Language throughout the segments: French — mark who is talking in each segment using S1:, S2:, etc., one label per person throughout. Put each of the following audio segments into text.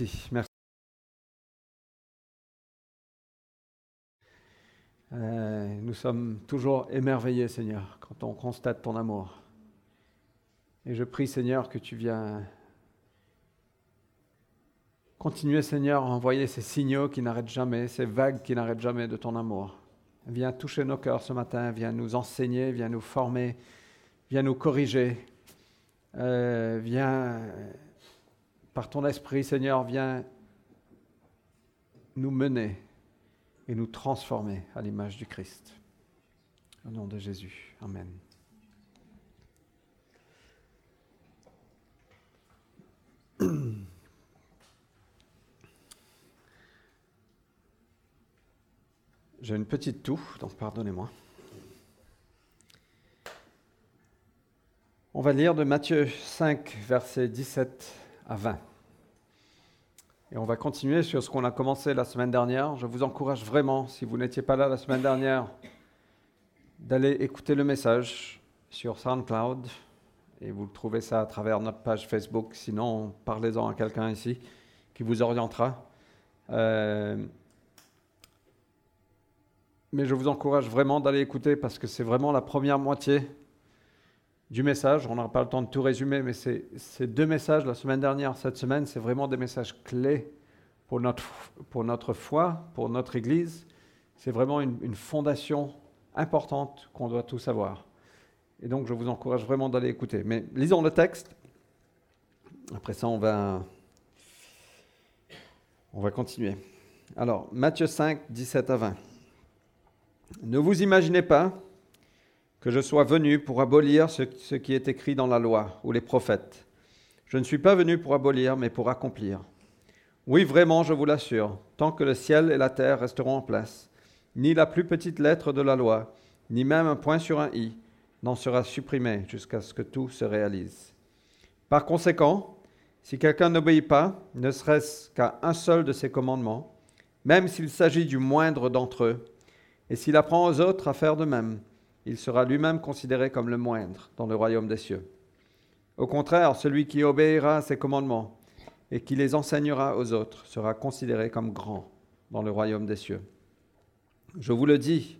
S1: Merci. Euh, nous sommes toujours émerveillés, Seigneur, quand on constate ton amour. Et je prie, Seigneur, que tu viens continuer, Seigneur, à envoyer ces signaux qui n'arrêtent jamais, ces vagues qui n'arrêtent jamais de ton amour. Viens toucher nos cœurs ce matin, viens nous enseigner, viens nous former, viens nous corriger. Euh, viens, par ton esprit, Seigneur, viens nous mener et nous transformer à l'image du Christ. Au nom de Jésus. Amen. J'ai une petite toux, donc pardonnez-moi. On va lire de Matthieu 5, versets 17 à 20. Et on va continuer sur ce qu'on a commencé la semaine dernière. Je vous encourage vraiment, si vous n'étiez pas là la semaine dernière, d'aller écouter le message sur SoundCloud. Et vous trouvez ça à travers notre page Facebook. Sinon, parlez-en à quelqu'un ici qui vous orientera. Euh, mais je vous encourage vraiment d'aller écouter parce que c'est vraiment la première moitié du message. On n'aura pas le temps de tout résumer, mais ces, deux messages, la semaine dernière, cette semaine, c'est vraiment des messages clés pour notre, pour notre foi, pour notre Église. C'est vraiment une, fondation importante qu'on doit tous savoir. Et donc, je vous encourage vraiment d'aller écouter. Mais lisons le texte. Après ça, on va, on va continuer. Alors, Matthieu 5, 17 à 20. Ne vous imaginez pas que je sois venu pour abolir ce, qui est écrit dans la loi ou les prophètes. Je ne suis pas venu pour abolir, mais pour accomplir. Oui, vraiment, je vous l'assure, tant que le ciel et la terre resteront en place, ni la plus petite lettre de la loi, ni même un point sur un i, n'en sera supprimé jusqu'à ce que tout se réalise. Par conséquent, si quelqu'un n'obéit pas, ne serait-ce qu'à un seul de ces commandements, même s'il s'agit du moindre d'entre eux, et s'il apprend aux autres à faire de même, il sera lui-même considéré comme le moindre dans le royaume des cieux. Au contraire, celui qui obéira à ses commandements et qui les enseignera aux autres sera considéré comme grand dans le royaume des cieux. Je vous le dis,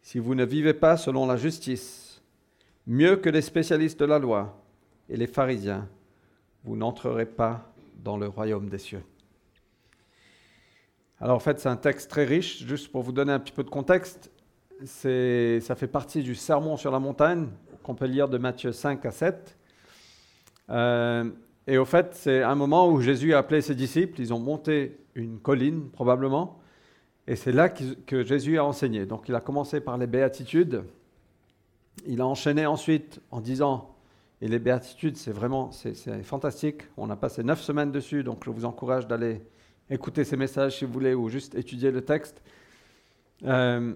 S1: si vous ne vivez pas selon la justice, mieux que les spécialistes de la loi et les pharisiens, vous n'entrerez pas dans le royaume des cieux. Alors en fait, c'est un texte très riche, juste pour vous donner un petit peu de contexte ça fait partie du sermon sur la montagne qu'on peut lire de Matthieu 5 à 7. Euh, et au fait, c'est un moment où Jésus a appelé ses disciples, ils ont monté une colline probablement, et c'est là que Jésus a enseigné. Donc il a commencé par les béatitudes, il a enchaîné ensuite en disant, et les béatitudes, c'est vraiment c'est, fantastique, on a passé neuf semaines dessus, donc je vous encourage d'aller écouter ces messages si vous voulez, ou juste étudier le texte. Euh,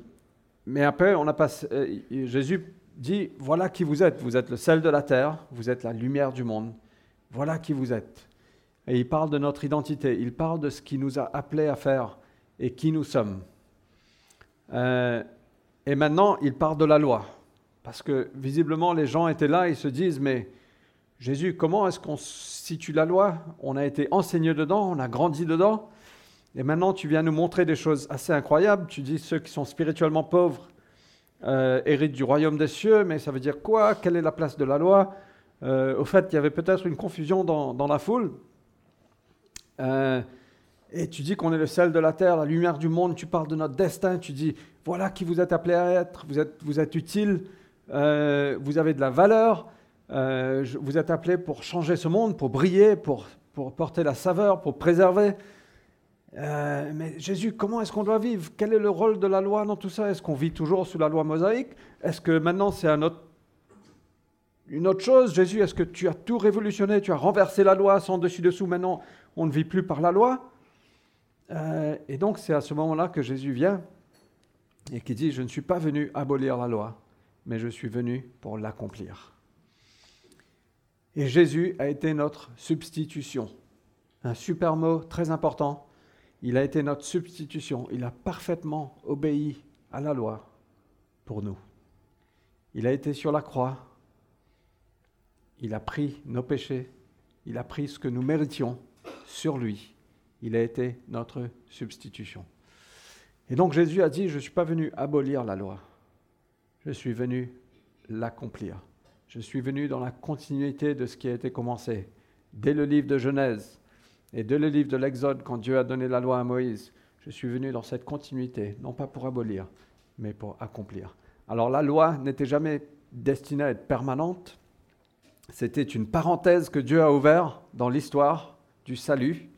S1: mais après, on euh, Jésus dit, voilà qui vous êtes. Vous êtes le sel de la terre, vous êtes la lumière du monde. Voilà qui vous êtes. Et il parle de notre identité, il parle de ce qu'il nous a appelés à faire et qui nous sommes. Euh, et maintenant, il parle de la loi. Parce que visiblement, les gens étaient là, ils se disent, mais Jésus, comment est-ce qu'on situe la loi? On a été enseigné dedans, on a grandi dedans. Et maintenant, tu viens nous montrer des choses assez incroyables. Tu dis ceux qui sont spirituellement pauvres euh, héritent du royaume des cieux, mais ça veut dire quoi? Quelle est la place de la loi? Euh, Au fait, il y avait peut-être une confusion dans, la foule. Euh, et tu dis qu'on est le sel de la terre, la lumière du monde. Tu parles de notre destin. Tu dis voilà qui vous êtes appelés à être. Vous êtes, vous êtes utile. vous avez de la valeur. vous êtes appelés pour changer ce monde, pour briller, pour, pour porter la saveur, pour préserver. Euh, mais Jésus, comment est-ce qu'on doit vivre? Quel est le rôle de la loi dans tout ça? Est-ce qu'on vit toujours sous la loi mosaïque? Est-ce que maintenant c'est une autre chose? Jésus, est-ce que tu as tout révolutionné? Tu as renversé la loi sans dessus-dessous? Maintenant, on ne vit plus par la loi. Euh, Et donc c'est à ce moment-là que Jésus vient et qui dit, je ne suis pas venu abolir la loi, mais je suis venu pour l'accomplir. Et Jésus a été notre substitution. Un super mot très important il a été notre substitution. Il a parfaitement obéi à la loi pour nous. Il a été sur la croix. Il a pris nos péchés. Il a pris ce que nous méritions sur lui. Il a été notre substitution. Et donc Jésus a dit, je ne suis pas venu abolir la loi, je suis venu l'accomplir. Je suis venu dans la continuité de ce qui a été commencé dès le livre de Genèse et dès le livre de l'Exode, quand Dieu a donné la loi à Moïse. Je suis venu dans cette continuité, non pas pour abolir, mais pour accomplir. Alors la loi n'était jamais destinée à être permanente. C'était une parenthèse que Dieu a ouverte dans l'histoire du salut.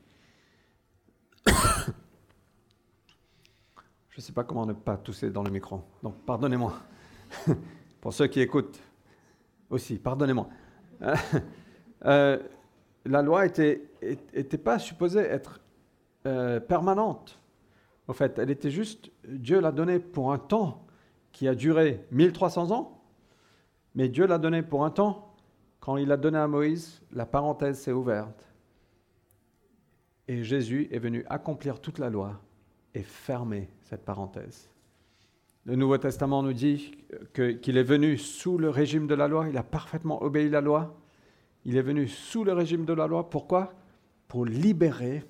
S1: Je ne sais pas comment ne pas tousser dans le micro, donc pardonnez-moi. Pour ceux qui écoutent aussi, pardonnez-moi. Euh, la loi n'était était pas supposée être euh, permanente. En fait, elle était juste, Dieu l'a donnée pour un temps qui a duré 1300 ans, mais Dieu l'a donnée pour un temps. Quand il l'a donné à Moïse, la parenthèse s'est ouverte. Et Jésus est venu accomplir toute la loi et fermer cette parenthèse. Le Nouveau Testament nous dit qu'il est venu sous le régime de la loi, il a parfaitement obéi la loi. Il est venu sous le régime de la loi. Pourquoi? Pour libérer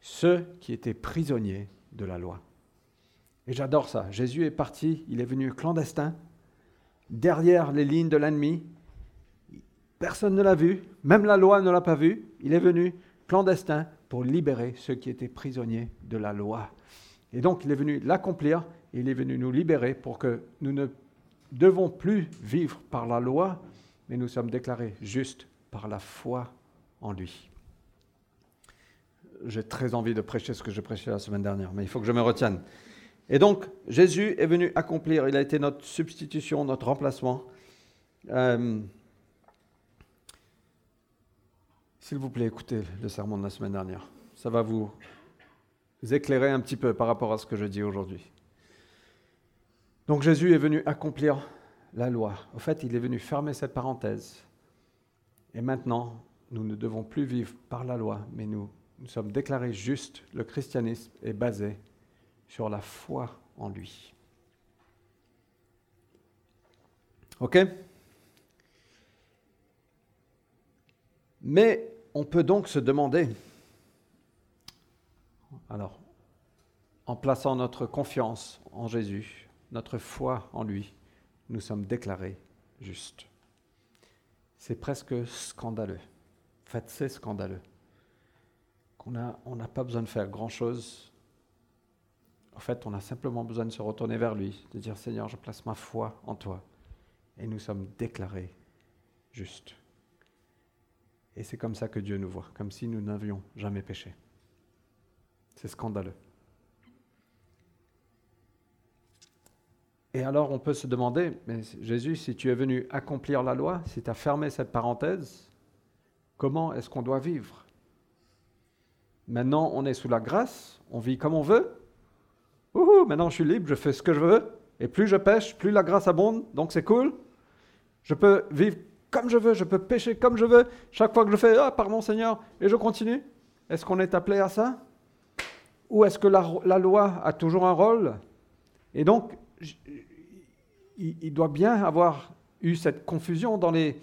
S1: ceux qui étaient prisonniers de la loi. Et j'adore ça. Jésus est parti, il est venu clandestin, derrière les lignes de l'ennemi. Personne ne l'a vu, même la loi ne l'a pas vu. Il est venu clandestin pour libérer ceux qui étaient prisonniers de la loi. Et donc il est venu l'accomplir, il est venu nous libérer pour que nous ne devons plus vivre par la loi, mais nous sommes déclarés justes par la foi en lui j'ai très envie de prêcher ce que je prêchais la semaine dernière, mais il faut que je me retienne. Et donc, Jésus est venu accomplir, il a été notre substitution, notre remplacement. Euh, s'il vous plaît, écoutez le sermon de la semaine dernière. Ça va vous éclairer un petit peu par rapport à ce que je dis aujourd'hui. Donc Jésus est venu accomplir la loi. Au fait, il est venu fermer cette parenthèse. Et maintenant, nous ne devons plus vivre par la loi, mais nous sommes déclarés justes, le christianisme est basé sur la foi en lui. OK? Mais on peut donc se demander, alors, en plaçant notre confiance en Jésus, notre foi en lui, nous sommes déclarés justes. C'est presque scandaleux. En fait, c'est scandaleux on n'a pas besoin de faire grand-chose. En fait, on a simplement besoin de se retourner vers lui, de dire Seigneur, je place ma foi en toi. Et nous sommes déclarés justes. Et c'est comme ça que Dieu nous voit, comme si nous n'avions jamais péché. C'est scandaleux. Et alors on peut se demander, mais Jésus, si tu es venu accomplir la loi, si tu as fermé cette parenthèse, comment est-ce qu'on doit vivre? Maintenant, on est sous la grâce, on vit comme on veut. Ouhou, maintenant je suis libre, je fais ce que je veux. Et plus je pêche, plus la grâce abonde, donc c'est cool. Je peux vivre comme je veux, je peux pêcher comme je veux. Chaque fois que je fais Ah, pardon Seigneur, et je continue. Est-ce qu'on est appelé à ça? Ou est-ce que la, loi a toujours un rôle? Et donc, il, doit bien avoir eu cette confusion dans, les,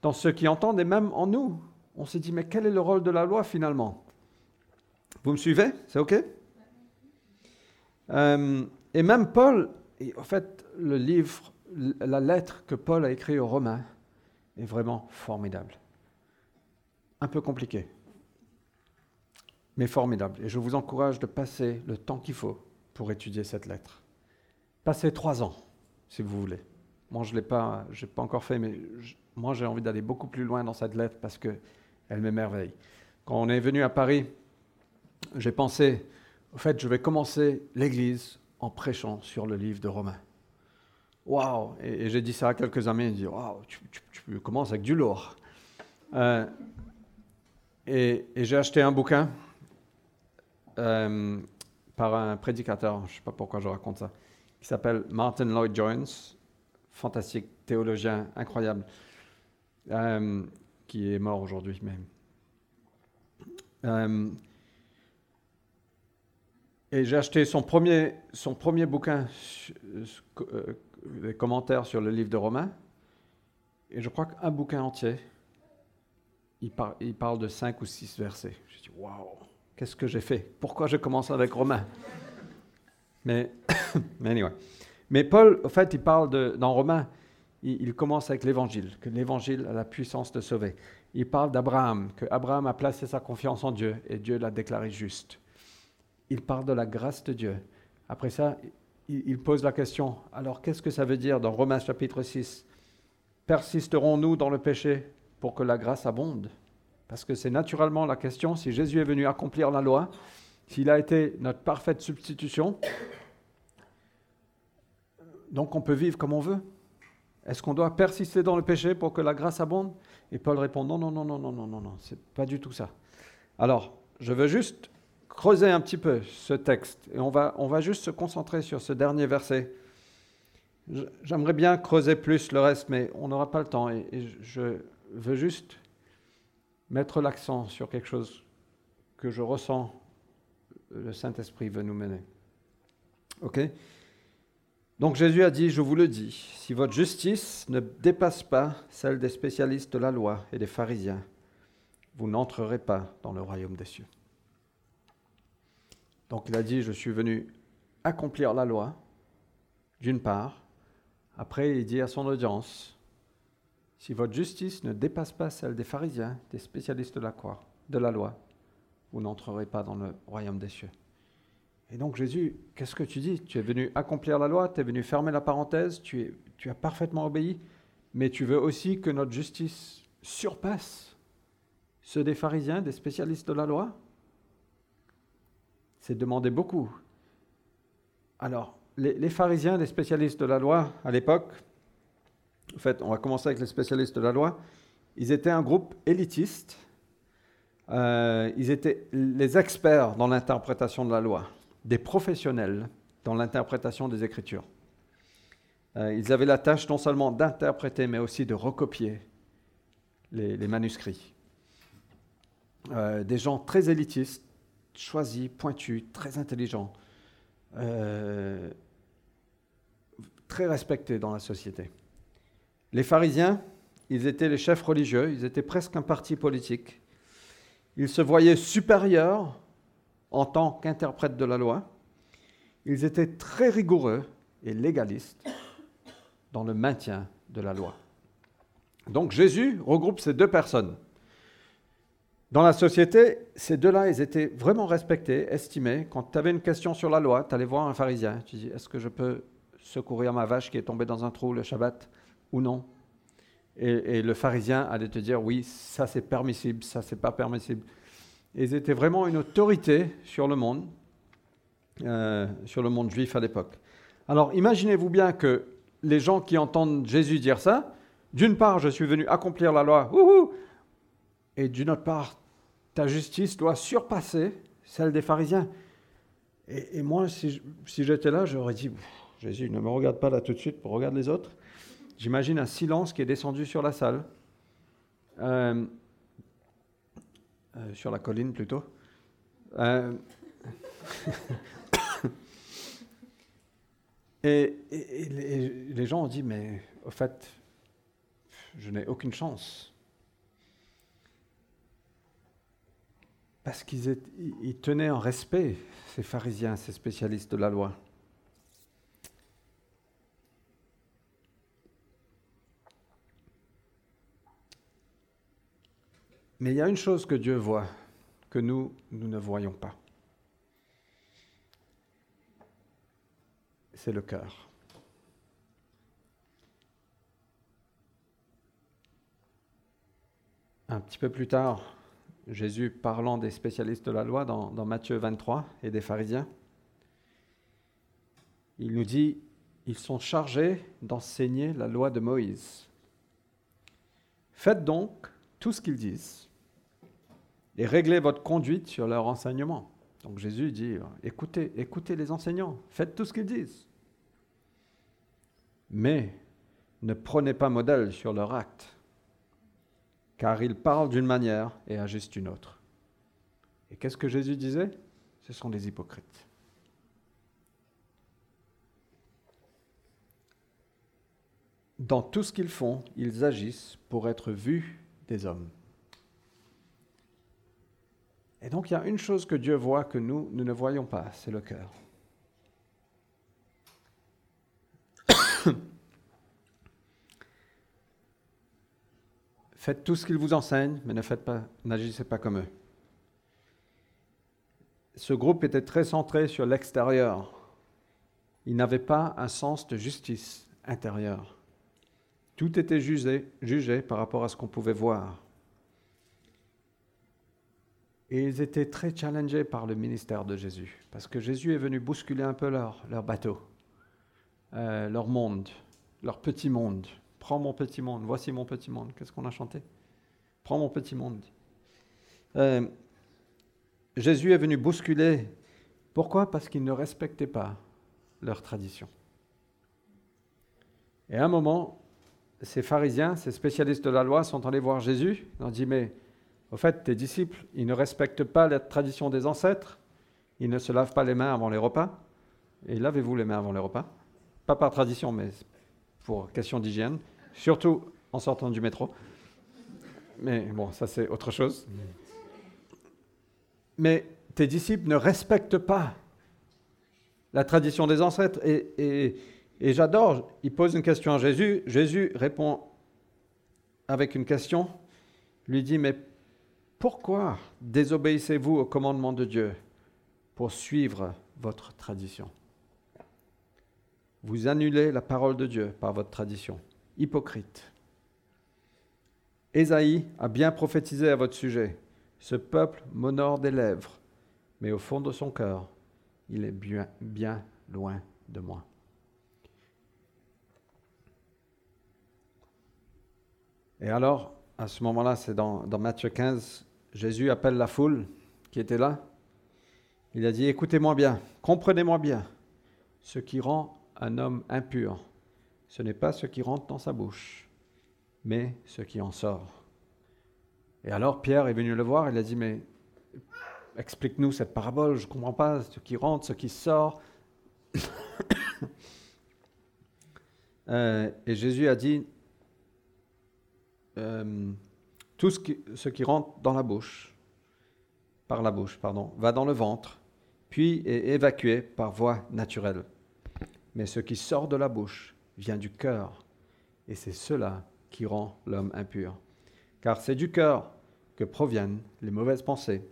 S1: dans ceux qui entendent et même en nous. On s'est dit Mais quel est le rôle de la loi finalement? Vous me suivez? C'est OK? Euh, Et même Paul, en fait, le livre, la lettre que Paul a écrite aux Romains est vraiment formidable. Un peu compliqué, mais formidable. Et je vous encourage de passer le temps qu'il faut pour étudier cette lettre. Passez trois ans, si vous voulez. Moi, je ne l'ai pas, pas encore fait, mais moi, j'ai envie d'aller beaucoup plus loin dans cette lettre parce qu'elle m'émerveille. Quand on est venu à Paris, j'ai pensé, au fait, je vais commencer l'Église en prêchant sur le livre de Romains. Waouh Et, j'ai dit ça à quelques amis, ils disent Waouh, tu, commences avec du lourd. Euh, et, j'ai acheté un bouquin euh, par un prédicateur, je ne sais pas pourquoi je raconte ça, qui s'appelle Martin Lloyd Jones, fantastique théologien incroyable, euh, qui est mort aujourd'hui même. Et j'ai acheté son premier, bouquin, euh, commentaires sur le livre de Romains. Et je crois qu'un bouquin entier, il, parle de cinq ou six versets. Je dis, waouh, Qu'est-ce que j'ai fait? Pourquoi je commence avec Romains mais, mais anyway. Mais Paul, au fait, il parle de, dans Romains, il, commence avec l'évangile, que l'évangile a la puissance de sauver. Il parle d'Abraham, que Abraham a placé sa confiance en Dieu et Dieu l'a déclaré juste. Il parle de la grâce de Dieu. Après ça, il, il pose la question, alors qu'est-ce que ça veut dire dans Romains chapitre 6 Persisterons-nous dans le péché pour que la grâce abonde? Parce que c'est naturellement la question, si Jésus est venu accomplir la loi, s'il a été notre parfaite substitution, donc on peut vivre comme on veut. Est-ce qu'on doit persister dans le péché pour que la grâce abonde? Et Paul répond non, non, non, non, non, non, non, non, c'est pas du tout ça. Alors, je veux juste creuser un petit peu ce texte et on va, juste se concentrer sur ce dernier verset. J'aimerais bien creuser plus le reste, mais on n'aura pas le temps et je veux juste mettre l'accent sur quelque chose que je ressens le Saint-Esprit veut nous mener. OK? Donc Jésus a dit, je vous le dis, si votre justice ne dépasse pas celle des spécialistes de la loi et des pharisiens, vous n'entrerez pas dans le royaume des cieux. Donc il a dit, je suis venu accomplir la loi, d'une part. Après, il dit à son audience, si votre justice ne dépasse pas celle des pharisiens, des spécialistes de la, de la loi, vous n'entrerez pas dans le royaume des cieux. Et donc Jésus, qu'est-ce que tu dis? Tu es venu accomplir la loi, tu es venu fermer la parenthèse, tu, es, as parfaitement obéi, mais tu veux aussi que notre justice surpasse ceux des pharisiens, des spécialistes de la loi? C'est demander beaucoup. Alors, les, les, pharisiens, les spécialistes de la loi à l'époque, en fait, on va commencer avec les spécialistes de la loi, ils étaient un groupe élitiste, euh, ils étaient les experts dans l'interprétation de la loi des professionnels dans l'interprétation des Écritures. Euh, ils avaient la tâche non seulement d'interpréter, mais aussi de recopier les, manuscrits. Euh, des gens très élitistes, choisis, pointus, très intelligents, très respectés dans la société. Les pharisiens, ils étaient les chefs religieux, ils étaient presque un parti politique. Ils se voyaient supérieurs en tant qu'interprètes de la loi, ils étaient très rigoureux et légalistes dans le maintien de la loi. Donc Jésus regroupe ces deux personnes. Dans la société, ces deux-là, ils étaient vraiment respectés, estimés. Quand tu avais une question sur la loi, tu allais voir un pharisien. Tu dis, est-ce que je peux secourir ma vache qui est tombée dans un trou le Shabbat ou non? Et, le pharisien allait te dire, oui, ça c'est permissible, ça c'est pas permissible ils étaient vraiment une autorité sur le monde, euh, sur le monde juif à l'époque. Alors imaginez-vous bien que les gens qui entendent Jésus dire ça, d'une part, je suis venu accomplir la loi, et d'une autre part, ta justice doit surpasser celle des pharisiens. Et, moi, si, j'étais là, j'aurais dit, Jésus, ne me regarde pas là tout de suite, regarde les autres. J'imagine un silence qui est descendu sur la salle. Euh, euh, sur la colline plutôt. Euh, et, les, gens ont dit, mais au fait, je n'ai aucune chance. Parce qu'ils tenaient en respect, ces pharisiens, ces spécialistes de la loi. Mais il y a une chose que Dieu voit, que nous, nous ne voyons pas. C'est le cœur. Un petit peu plus tard, Jésus parlant des spécialistes de la loi dans, dans Matthieu 23 et des pharisiens, il nous dit, ils sont chargés d'enseigner la loi de Moïse. Faites donc tout ce qu'ils disent et réglez votre conduite sur leur enseignement. Donc Jésus dit, écoutez, écoutez les enseignants, faites tout ce qu'ils disent. Mais ne prenez pas modèle sur leur acte, car ils parlent d'une manière et agissent d'une autre. Et qu'est-ce que Jésus disait? Ce sont des hypocrites. Dans tout ce qu'ils font, ils agissent pour être vus des hommes. Et donc il y a une chose que Dieu voit que nous, ne voyons pas, c'est le cœur. Faites tout ce qu'il vous enseigne, mais n'agissez pas comme eux. Ce groupe était très centré sur l'extérieur. Il n'avait pas un sens de justice intérieure. Tout était jugé par rapport à ce qu'on pouvait voir. Et ils étaient très challengés par le ministère de Jésus, parce que Jésus est venu bousculer un peu leur, bateau, euh, leur monde, leur petit monde. Prends mon petit monde, voici mon petit monde. Qu'est-ce qu'on a chanté? Prends mon petit monde. Euh, Jésus est venu bousculer. Pourquoi? Parce qu'ils ne respectaient pas leur tradition. Et à un moment, ces pharisiens, ces spécialistes de la loi sont allés voir Jésus. Ils ont dit, mais au fait, tes disciples, ils ne respectent pas la tradition des ancêtres, ils ne se lavent pas les mains avant les repas. Et lavez-vous les mains avant les repas? Pas par tradition, mais pour question d'hygiène, surtout en sortant du métro. Mais bon, ça c'est autre chose. Mais tes disciples ne respectent pas la tradition des ancêtres. Et, j'adore, il pose une question à Jésus. Jésus répond avec une question, lui dit, mais pourquoi désobéissez-vous au commandement de Dieu pour suivre votre tradition? Vous annulez la parole de Dieu par votre tradition. Hypocrite. Ésaïe a bien prophétisé à votre sujet. Ce peuple m'honore des lèvres, mais au fond de son cœur, il est bien, loin de moi. Et alors, à ce moment-là, c'est dans Matthieu 15, Jésus appelle la foule qui était là. Il a dit, écoutez-moi bien, comprenez-moi bien. Ce qui rend un homme impur, ce n'est pas ce qui rentre dans sa bouche, mais ce qui en sort. Et alors Pierre est venu le voir, il a dit, mais explique-nous cette parabole, je ne comprends pas ce qui rentre, ce qui sort. Euh, et Jésus a dit, euh, tout ce qui, rentre dans la bouche, par la bouche, pardon, va dans le ventre, puis est évacué par voie naturelle. Mais ce qui sort de la bouche vient du cœur, et c'est cela qui rend l'homme impur. Car c'est du cœur que proviennent les mauvaises pensées,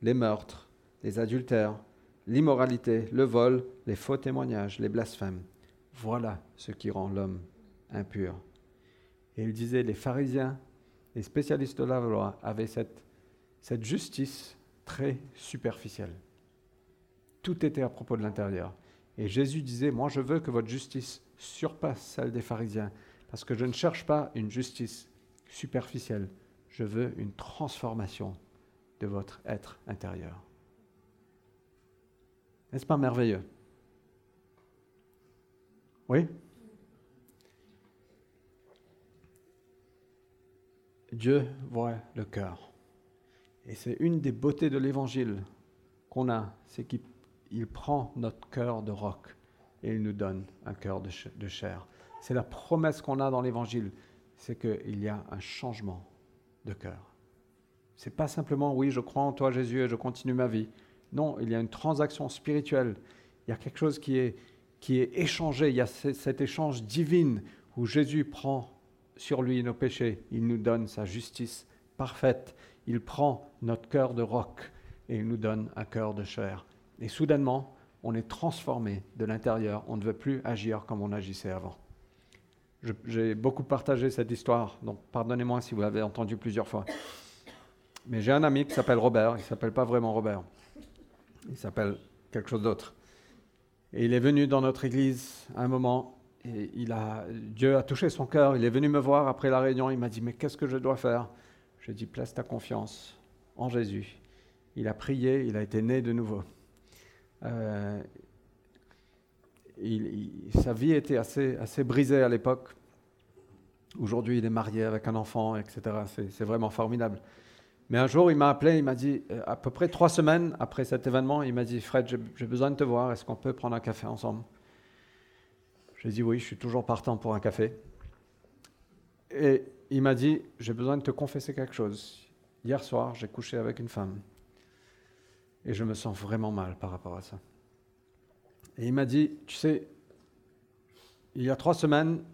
S1: les meurtres, les adultères, l'immoralité, le vol, les faux témoignages, les blasphèmes. Voilà ce qui rend l'homme impur. Et il disait, les pharisiens les spécialistes de la loi avaient cette, justice très superficielle. Tout était à propos de l'intérieur. Et Jésus disait, moi je veux que votre justice surpasse celle des pharisiens, parce que je ne cherche pas une justice superficielle, je veux une transformation de votre être intérieur. N'est-ce pas merveilleux? Oui? Dieu voit le cœur. Et c'est une des beautés de l'évangile qu'on a, c'est qu'il prend notre cœur de roc et il nous donne un cœur de chair. C'est la promesse qu'on a dans l'évangile, c'est qu'il y a un changement de cœur. C'est pas simplement oui, je crois en toi Jésus et je continue ma vie. Non, il y a une transaction spirituelle. Il y a quelque chose qui est, qui est échangé. Il y a cet échange divin où Jésus prend sur lui nos péchés, il nous donne sa justice parfaite, il prend notre cœur de roc et il nous donne un cœur de chair. Et soudainement, on est transformé de l'intérieur, on ne veut plus agir comme on agissait avant. J'ai beaucoup partagé cette histoire, donc pardonnez-moi si vous l'avez entendu plusieurs fois. Mais j'ai un ami qui s'appelle Robert, il ne s'appelle pas vraiment Robert, il s'appelle quelque chose d'autre. Et il est venu dans notre église à un moment et il a, Dieu a touché son cœur. Il est venu me voir après la réunion. Il m'a dit, mais qu'est-ce que je dois faire? Je dit, place ta confiance en Jésus. Il a prié, il a été né de nouveau. Euh, sa vie était assez, assez brisée à l'époque. Aujourd'hui, il est marié avec un enfant, etc. C'est vraiment formidable. Mais un jour, il m'a appelé, il m'a dit, euh, à peu près trois semaines après cet événement, il m'a dit, Fred, j'ai besoin de te voir, est-ce qu'on peut prendre un café ensemble? J'ai dit oui, je suis toujours partant pour un café. Et il m'a dit, j'ai besoin de te confesser quelque chose. Hier soir, j'ai couché avec une femme. Et je me sens vraiment mal par rapport à ça. Et il m'a dit, tu sais, il y a trois semaines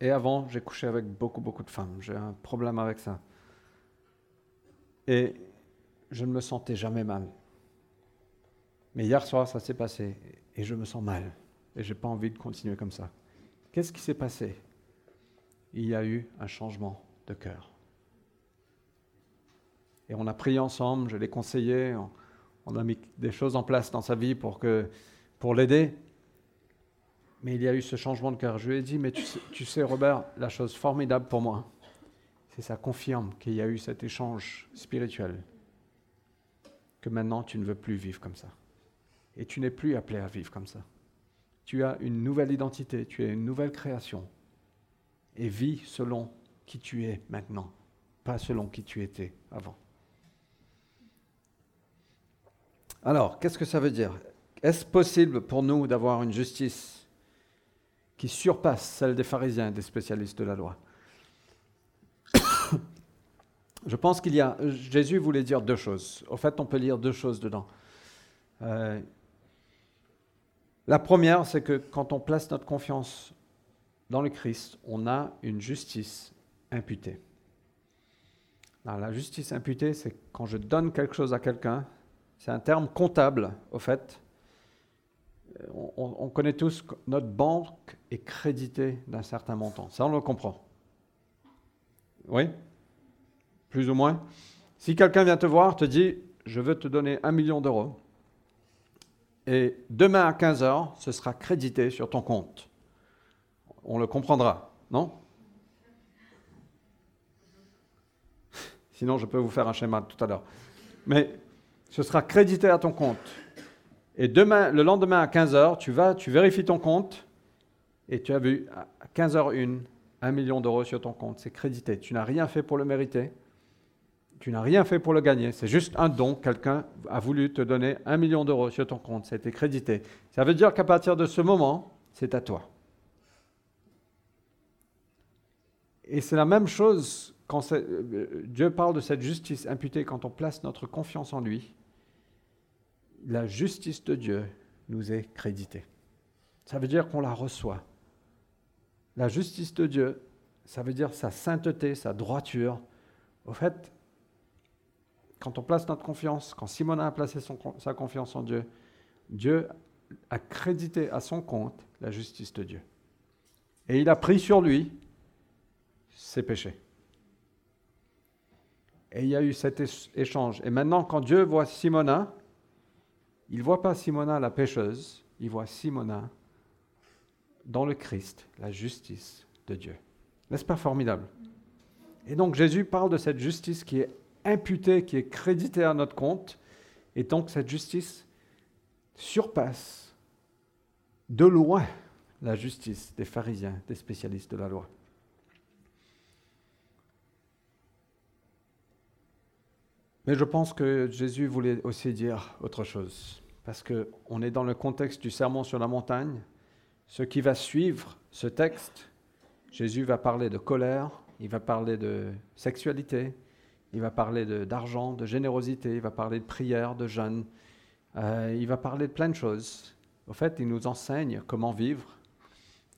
S1: et avant, j'ai couché avec beaucoup, beaucoup de femmes. J'ai un problème avec ça. Et je ne me sentais jamais mal. Mais hier soir, ça s'est passé et je me sens mal. Et je n'ai pas envie de continuer comme ça. Qu'est-ce qui s'est passé? Il y a eu un changement de cœur. Et on a prié ensemble, je l'ai conseillé, on, a mis des choses en place dans sa vie pour, pour l'aider. Mais il y a eu ce changement de cœur. Je lui ai dit, mais tu sais, tu sais Robert, la chose formidable pour moi, c'est ça confirme qu'il y a eu cet échange spirituel, que maintenant tu ne veux plus vivre comme ça. Et tu n'es plus appelé à vivre comme ça. Tu as une nouvelle identité, tu es une nouvelle création. Et vis selon qui tu es maintenant, pas selon qui tu étais avant. Alors, qu'est-ce que ça veut dire? Est-ce possible pour nous d'avoir une justice qui surpasse celle des pharisiens et des spécialistes de la loi? Je pense qu'il y a. Jésus voulait dire deux choses. Au fait, on peut lire deux choses dedans. Euh, la première, c'est que quand on place notre confiance dans le Christ, on a une justice imputée. la justice imputée, c'est quand je donne quelque chose à quelqu'un, c'est un terme comptable, au fait. On, connaît tous que notre banque est créditée d'un certain montant. Ça, on le comprend. Oui? Plus ou moins? Si quelqu'un vient te voir, te dit, je veux te donner un million d'euros, et demain à 15 heures, ce sera crédité sur ton compte. On le comprendra, non? Sinon, je peux vous faire un schéma tout à l'heure. Mais ce sera crédité à ton compte. Et demain, le lendemain à 15h, tu vas, tu vérifies ton compte et tu as vu à 15h01, 1 million d'euros sur ton compte. C'est crédité. Tu n'as rien fait pour le mériter. Tu n'as rien fait pour le gagner. C'est juste un don. Quelqu'un a voulu te donner 1 million d'euros sur ton compte. C'était crédité. Ça veut dire qu'à partir de ce moment, c'est à toi. Et c'est la même chose quand euh, Dieu parle de cette justice imputée quand on place notre confiance en lui la justice de Dieu nous est créditée. Ça veut dire qu'on la reçoit. La justice de Dieu, ça veut dire sa sainteté, sa droiture. Au fait, quand on place notre confiance, quand Simon a placé sa confiance en Dieu, Dieu a crédité à son compte la justice de Dieu. Et il a pris sur lui ses péchés. Et il y a eu cet échange. Et maintenant, quand Dieu voit Simona, il ne voit pas Simona la pécheuse, il voit Simona dans le Christ, la justice de Dieu. N'est-ce pas formidable? Et donc Jésus parle de cette justice qui est imputée, qui est créditée à notre compte, et donc cette justice surpasse de loin la justice des pharisiens, des spécialistes de la loi. Mais je pense que Jésus voulait aussi dire autre chose, parce qu'on est dans le contexte du sermon sur la montagne. Ce qui va suivre ce texte, Jésus va parler de colère, il va parler de sexualité, il va parler d'argent, de, générosité, il va parler de prière, de jeûne, euh, il va parler de plein de choses. Au fait, il nous enseigne comment vivre.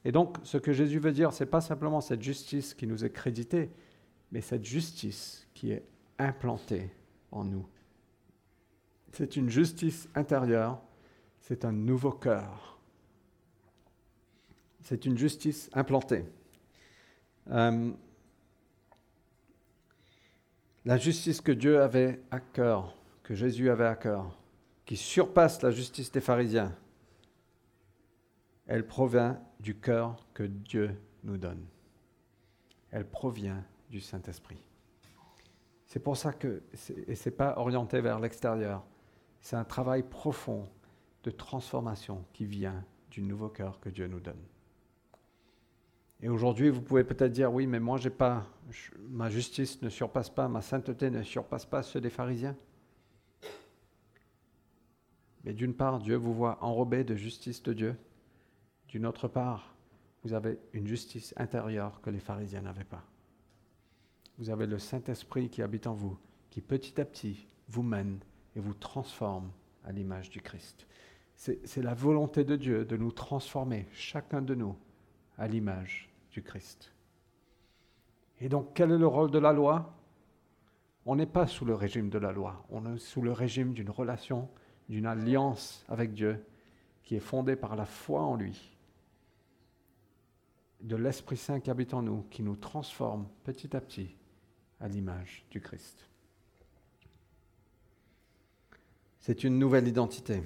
S1: Et donc, ce que Jésus veut dire, ce n'est pas simplement cette justice qui nous est créditée, mais cette justice qui est implantée en nous. C'est une justice intérieure, c'est un nouveau cœur. C'est une justice implantée. Euh, la justice que Dieu avait à cœur, que Jésus avait à cœur, qui surpasse la justice des pharisiens, elle provient du cœur que Dieu nous donne. Elle provient du Saint-Esprit. C'est pour ça que ce n'est pas orienté vers l'extérieur. C'est un travail profond de transformation qui vient du nouveau cœur que Dieu nous donne. Et aujourd'hui, vous pouvez peut-être dire, oui, mais moi, j'ai pas, ma justice ne surpasse pas, ma sainteté ne surpasse pas ceux des pharisiens. Mais d'une part, Dieu vous voit enrobé de justice de Dieu. D'une autre part, vous avez une justice intérieure que les pharisiens n'avaient pas vous avez le Saint-Esprit qui habite en vous, qui petit à petit vous mène et vous transforme à l'image du Christ. C'est la volonté de Dieu de nous transformer, chacun de nous, à l'image du Christ. Et donc, quel est le rôle de la loi? On n'est pas sous le régime de la loi, on est sous le régime d'une relation, d'une alliance avec Dieu qui est fondée par la foi en lui, de l'Esprit Saint qui habite en nous, qui nous transforme petit à petit à l'image du Christ. C'est une nouvelle identité.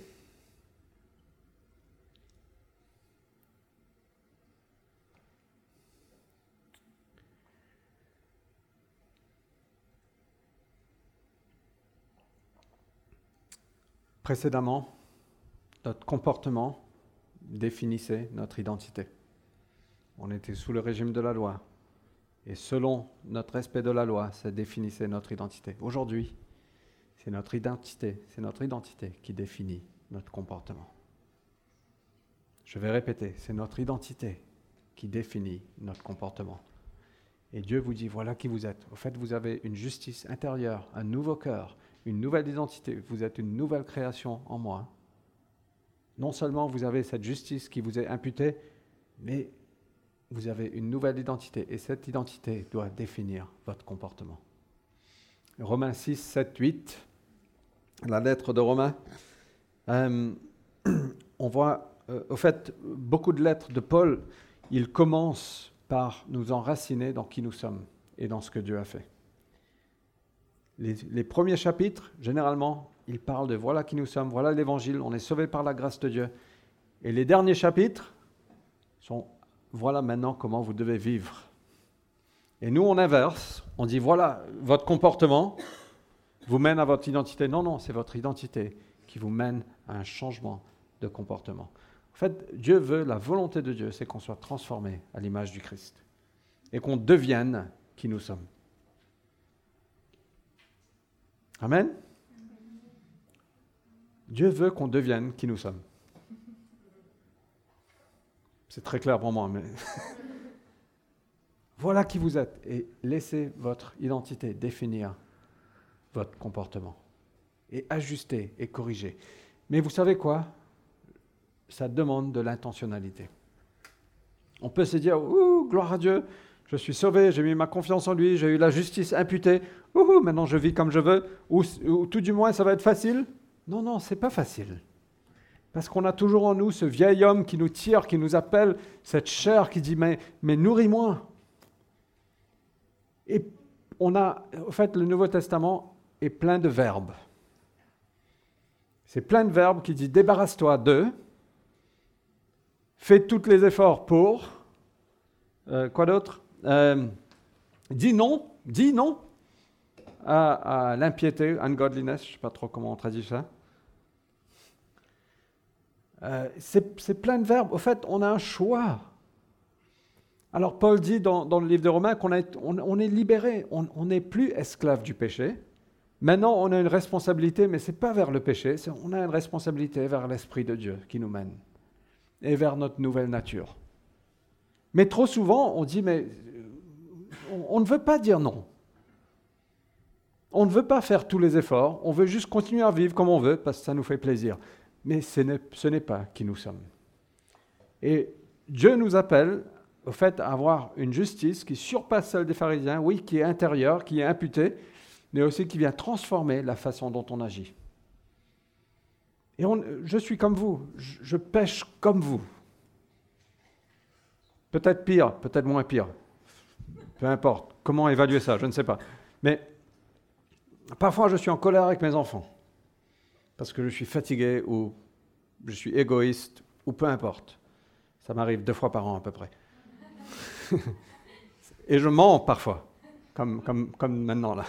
S1: Précédemment, notre comportement définissait notre identité. On était sous le régime de la loi. Et selon notre respect de la loi, ça définissait notre identité. Aujourd'hui, c'est notre identité, c'est notre identité qui définit notre comportement. Je vais répéter, c'est notre identité qui définit notre comportement. Et Dieu vous dit, voilà qui vous êtes. Au fait, vous avez une justice intérieure, un nouveau cœur, une nouvelle identité. Vous êtes une nouvelle création en moi. Non seulement vous avez cette justice qui vous est imputée, mais vous avez une nouvelle identité. Et cette identité doit définir votre comportement. Romains 6, 7, 8, la lettre de Romains. Euh, on voit, euh, au fait, beaucoup de lettres de Paul, il commence par nous enraciner dans qui nous sommes et dans ce que Dieu a fait. Les, premiers chapitres, généralement, il parle de voilà qui nous sommes, voilà l'évangile, on est sauvé par la grâce de Dieu. Et les derniers chapitres sont voilà maintenant comment vous devez vivre. Et nous, on inverse, on dit voilà, votre comportement vous mène à votre identité. Non, non, c'est votre identité qui vous mène à un changement de comportement. En fait, Dieu veut, la volonté de Dieu, c'est qu'on soit transformé à l'image du Christ et qu'on devienne qui nous sommes. Amen. Dieu veut qu'on devienne qui nous sommes. C'est très clair pour moi, voilà qui vous êtes. Et laissez votre identité définir votre comportement. Et ajuster et corriger. Mais vous savez quoi? Ça demande de l'intentionnalité. On peut se dire, ouh, gloire à Dieu, je suis sauvé, j'ai mis ma confiance en lui, j'ai eu la justice imputée, ouh, maintenant je vis comme je veux, ou, tout du moins ça va être facile? Non, non, c'est pas facile. Parce qu'on a toujours en nous ce vieil homme qui nous tire, qui nous appelle, cette chair qui dit Mais, mais nourris-moi. Et on a, en fait, le Nouveau Testament est plein de verbes. C'est plein de verbes qui dit Débarrasse-toi de, fais tous les efforts pour, euh, quoi d'autre? Euh, dis non, dis non à, l'impiété, ungodliness, je ne sais pas trop comment on traduit ça. Euh, c'est plein de verbes. Au fait, on a un choix. Alors Paul dit dans, le livre de Romains qu'on on, est libéré, on n'est plus esclave du péché. Maintenant, on a une responsabilité, mais ce n'est pas vers le péché, on a une responsabilité vers l'Esprit de Dieu qui nous mène et vers notre nouvelle nature. Mais trop souvent, on dit, mais on, ne veut pas dire non. On ne veut pas faire tous les efforts, on veut juste continuer à vivre comme on veut parce que ça nous fait plaisir. Mais ce n'est pas qui nous sommes. Et Dieu nous appelle au fait à avoir une justice qui surpasse celle des pharisiens, oui, qui est intérieure, qui est imputée, mais aussi qui vient transformer la façon dont on agit. Et je suis comme vous, je pêche comme vous. Peut-être pire, peut-être moins pire. Peu importe. Comment évaluer ça Je ne sais pas. Mais parfois, je suis en colère avec mes enfants. Parce que je suis fatigué ou je suis égoïste ou peu importe. Ça m'arrive deux fois par an à peu près. Et je mens parfois, comme, comme, comme maintenant là.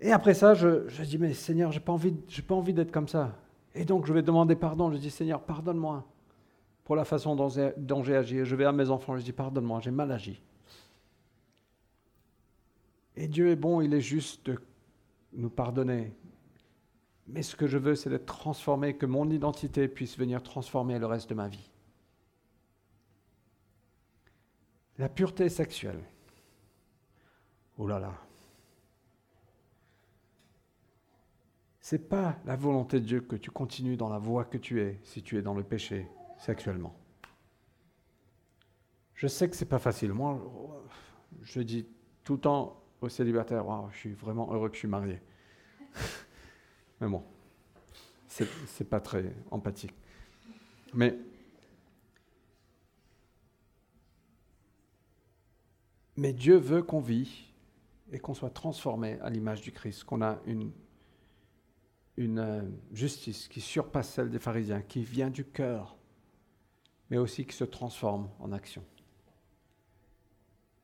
S1: Et après ça, je, je dis, mais Seigneur, je n'ai pas envie, pas envie d'être comme ça. Et donc, je vais demander pardon. Je dis, Seigneur, pardonne-moi pour la façon dont j'ai agi. Je vais à mes enfants, je dis pardonne-moi, j'ai mal agi. Et Dieu est bon, il est juste de nous pardonner. Mais ce que je veux, c'est d'être transformé, que mon identité puisse venir transformer le reste de ma vie. La pureté sexuelle. Oh là là. C'est pas la volonté de Dieu que tu continues dans la voie que tu es si tu es dans le péché sexuellement. Je sais que c'est pas facile. Moi, je dis tout le temps aux célibataires, je suis vraiment heureux que je suis marié. Mais bon, c'est pas très empathique. Mais Dieu veut qu'on vit et qu'on soit transformé à l'image du Christ, qu'on a une, une euh, justice qui surpasse celle des pharisiens, qui vient du cœur, mais aussi qui se transforme en action.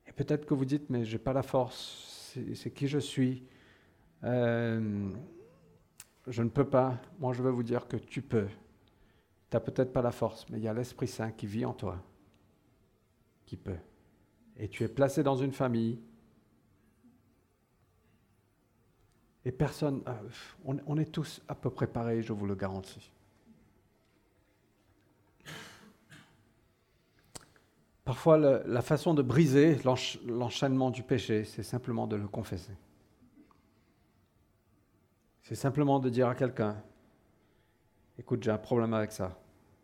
S1: Et peut-être que vous dites, mais je n'ai pas la force, c'est qui je suis, euh, je ne peux pas. Moi, je veux vous dire que tu peux. Tu n'as peut-être pas la force, mais il y a l'Esprit Saint qui vit en toi, qui peut et tu es placé dans une famille, et personne, euh, on, est tous à peu près pareils, je vous le garantis. Parfois, la façon de briser l'enchaînement du péché, c'est simplement de le confesser. C'est simplement de dire à quelqu'un, écoute, j'ai un problème avec ça.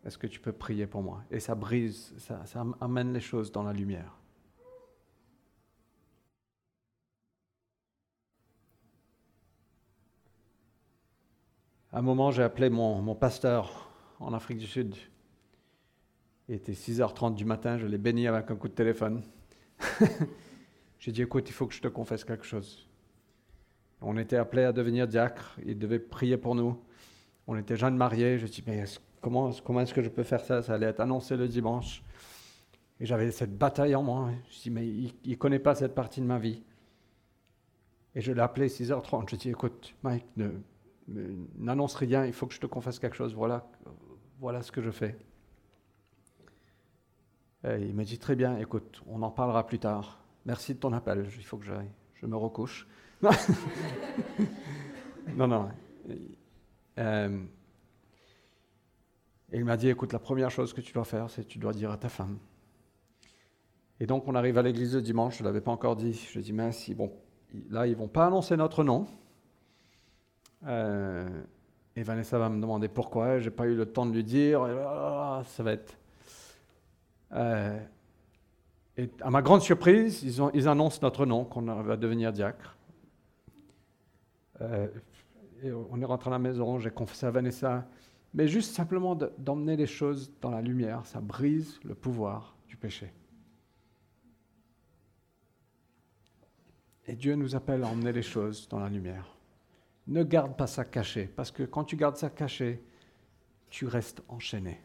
S1: Est-ce que tu peux prier pour moi? Et ça brise, ça amène les choses dans la lumière. À un moment, j'ai appelé mon, pasteur en Afrique du Sud. Il était 6h30 du matin, je l'ai béni avec un coup de téléphone. j'ai dit, écoute, il faut que je te confesse quelque chose. On était appelé à devenir diacre, il devait prier pour nous. On était jeunes mariés, je dis, mais comment, comment est-ce que je peux faire ça? Ça allait être annoncé le dimanche. Et j'avais cette bataille en moi. Je dis, mais il ne connaît pas cette partie de ma vie. Et je l'ai appelé 6h30. Je dis, écoute, Mike, n'annonce rien, il faut que je te confesse quelque chose, voilà, voilà ce que je fais. Il m'a dit très bien, écoute, on en parlera plus tard. Merci de ton appel, il faut que j'aille, je me recouche. non, non. Euh, et il m'a dit, écoute, la première chose que tu dois faire, c'est que tu dois dire à ta femme. Et donc on arrive à l'église le dimanche, je ne l'avais pas encore dit. Je dis, mais si, bon, là, ils vont pas annoncer notre nom. Euh, et Vanessa va me demander pourquoi, j'ai pas eu le temps de lui dire, ça va être. Euh, et à ma grande surprise, ils, annoncent notre nom, qu'on va devenir diacre. Euh, on est rentré à la maison, j'ai confessé à Vanessa, mais juste simplement d'emmener les choses dans la lumière, ça brise le pouvoir du péché. Et Dieu nous appelle à emmener les choses dans la lumière ne garde pas ça caché, parce que quand tu gardes ça caché, tu restes enchaîné.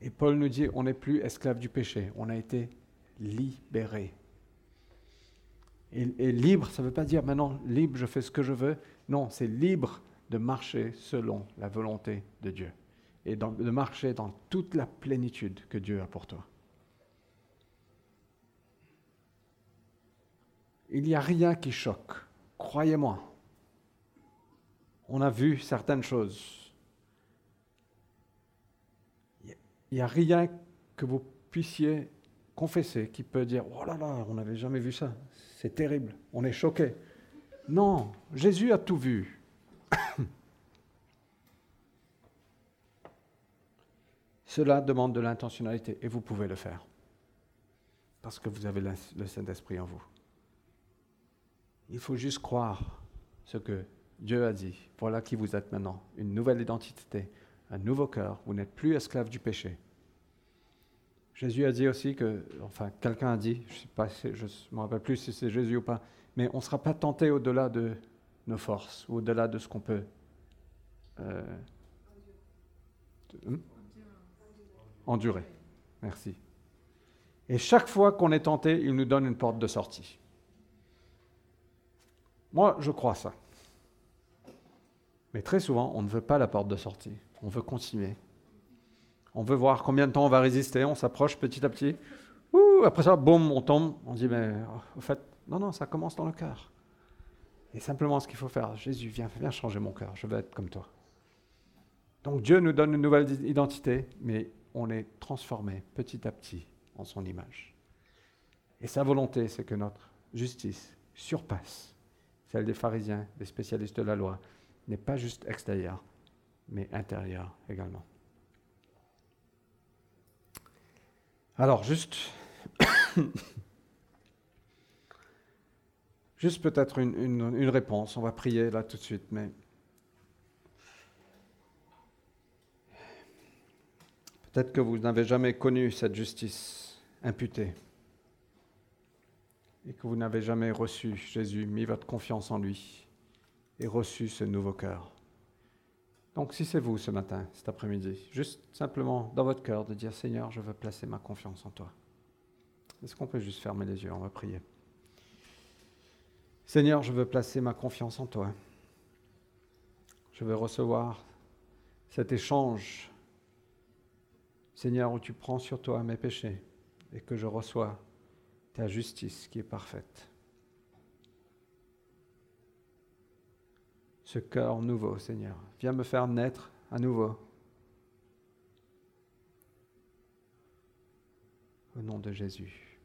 S1: Et Paul nous dit, on n'est plus esclave du péché, on a été libéré. Et, libre, ça ne veut pas dire maintenant libre, je fais ce que je veux. Non, c'est libre de marcher selon la volonté de Dieu et de marcher dans toute la plénitude que Dieu a pour toi. Il n'y a rien qui choque. Croyez-moi. On a vu certaines choses. Il n'y a rien que vous puissiez confesser qui peut dire Oh là là, on n'avait jamais vu ça. C'est terrible. On est choqué. Non, Jésus a tout vu. Cela demande de l'intentionnalité et vous pouvez le faire parce que vous avez le Saint-Esprit en vous. Il faut juste croire ce que Dieu a dit. Voilà qui vous êtes maintenant. Une nouvelle identité, un nouveau cœur. Vous n'êtes plus esclave du péché. Jésus a dit aussi que, enfin, quelqu'un a dit, je ne me rappelle plus si c'est Jésus ou pas, mais on ne sera pas tenté au-delà de nos forces, au-delà de ce qu'on peut. Euh, hmm? endurer. Merci. Et chaque fois qu'on est tenté, il nous donne une porte de sortie. Moi, je crois ça. Mais très souvent, on ne veut pas la porte de sortie. On veut continuer. On veut voir combien de temps on va résister. On s'approche petit à petit. Ouh, après ça, boum, on tombe. On dit, mais oh, au fait, non, non, ça commence dans le cœur. Et simplement ce qu'il faut faire, Jésus, viens, viens changer mon cœur. Je veux être comme toi. Donc Dieu nous donne une nouvelle identité, mais on est transformé petit à petit en son image. Et sa volonté, c'est que notre justice surpasse celle des pharisiens, des spécialistes de la loi, n'est pas juste extérieure, mais intérieure également. Alors, juste, juste peut-être une, une réponse. On va prier là tout de suite, mais peut-être que vous n'avez jamais connu cette justice imputée et que vous n'avez jamais reçu Jésus, mis votre confiance en lui et reçu ce nouveau cœur. Donc si c'est vous ce matin, cet après-midi, juste simplement dans votre cœur de dire Seigneur, je veux placer ma confiance en toi. Est-ce qu'on peut juste fermer les yeux On va prier. Seigneur, je veux placer ma confiance en toi. Je veux recevoir cet échange, Seigneur, où tu prends sur toi mes péchés et que je reçois ta justice qui est parfaite. Ce cœur nouveau, Seigneur, viens me faire naître à nouveau. Au nom de Jésus.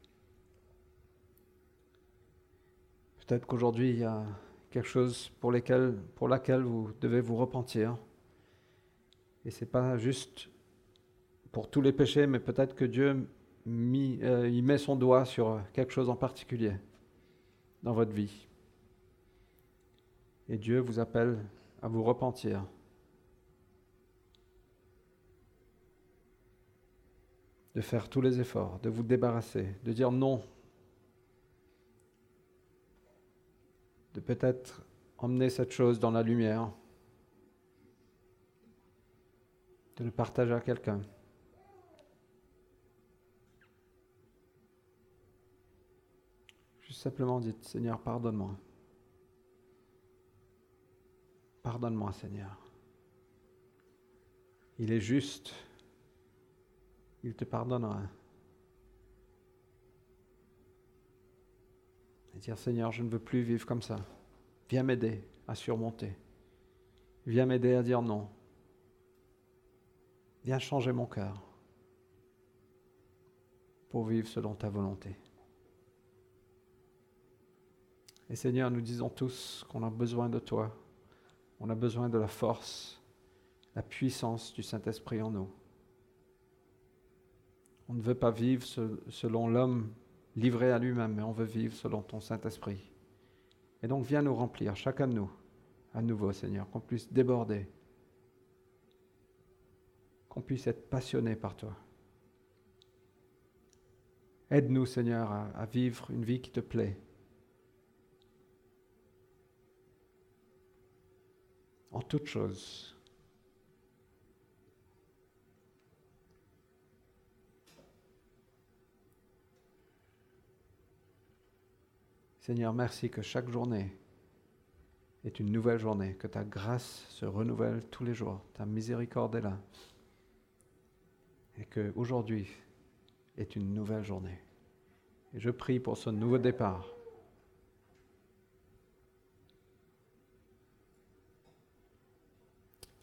S1: Peut-être qu'aujourd'hui, il y a quelque chose pour, pour laquelle vous devez vous repentir. Et ce n'est pas juste pour tous les péchés, mais peut-être que Dieu euh, il met son doigt sur quelque chose en particulier dans votre vie. Et Dieu vous appelle à vous repentir. De faire tous les efforts, de vous débarrasser, de dire non, de peut-être emmener cette chose dans la lumière, de le partager à quelqu'un. simplement dites, Seigneur, pardonne-moi. Pardonne-moi, Seigneur. Il est juste. Il te pardonnera. Et dire, Seigneur, je ne veux plus vivre comme ça. Viens m'aider à surmonter. Viens m'aider à dire non. Viens changer mon cœur pour vivre selon ta volonté. Et Seigneur, nous disons tous qu'on a besoin de toi. On a besoin de la force, la puissance du Saint-Esprit en nous. On ne veut pas vivre selon l'homme livré à lui-même, mais on veut vivre selon ton Saint-Esprit. Et donc viens nous remplir, chacun de nous, à nouveau, Seigneur, qu'on puisse déborder, qu'on puisse être passionné par toi. Aide-nous, Seigneur, à vivre une vie qui te plaît, en toutes choses. Seigneur, merci que chaque journée est une nouvelle journée, que ta grâce se renouvelle tous les jours, ta miséricorde est là, et que aujourd'hui est une nouvelle journée. Je prie pour ce nouveau départ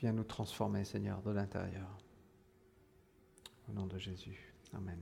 S1: Viens nous transformer, Seigneur, de l'intérieur. Au nom de Jésus. Amen.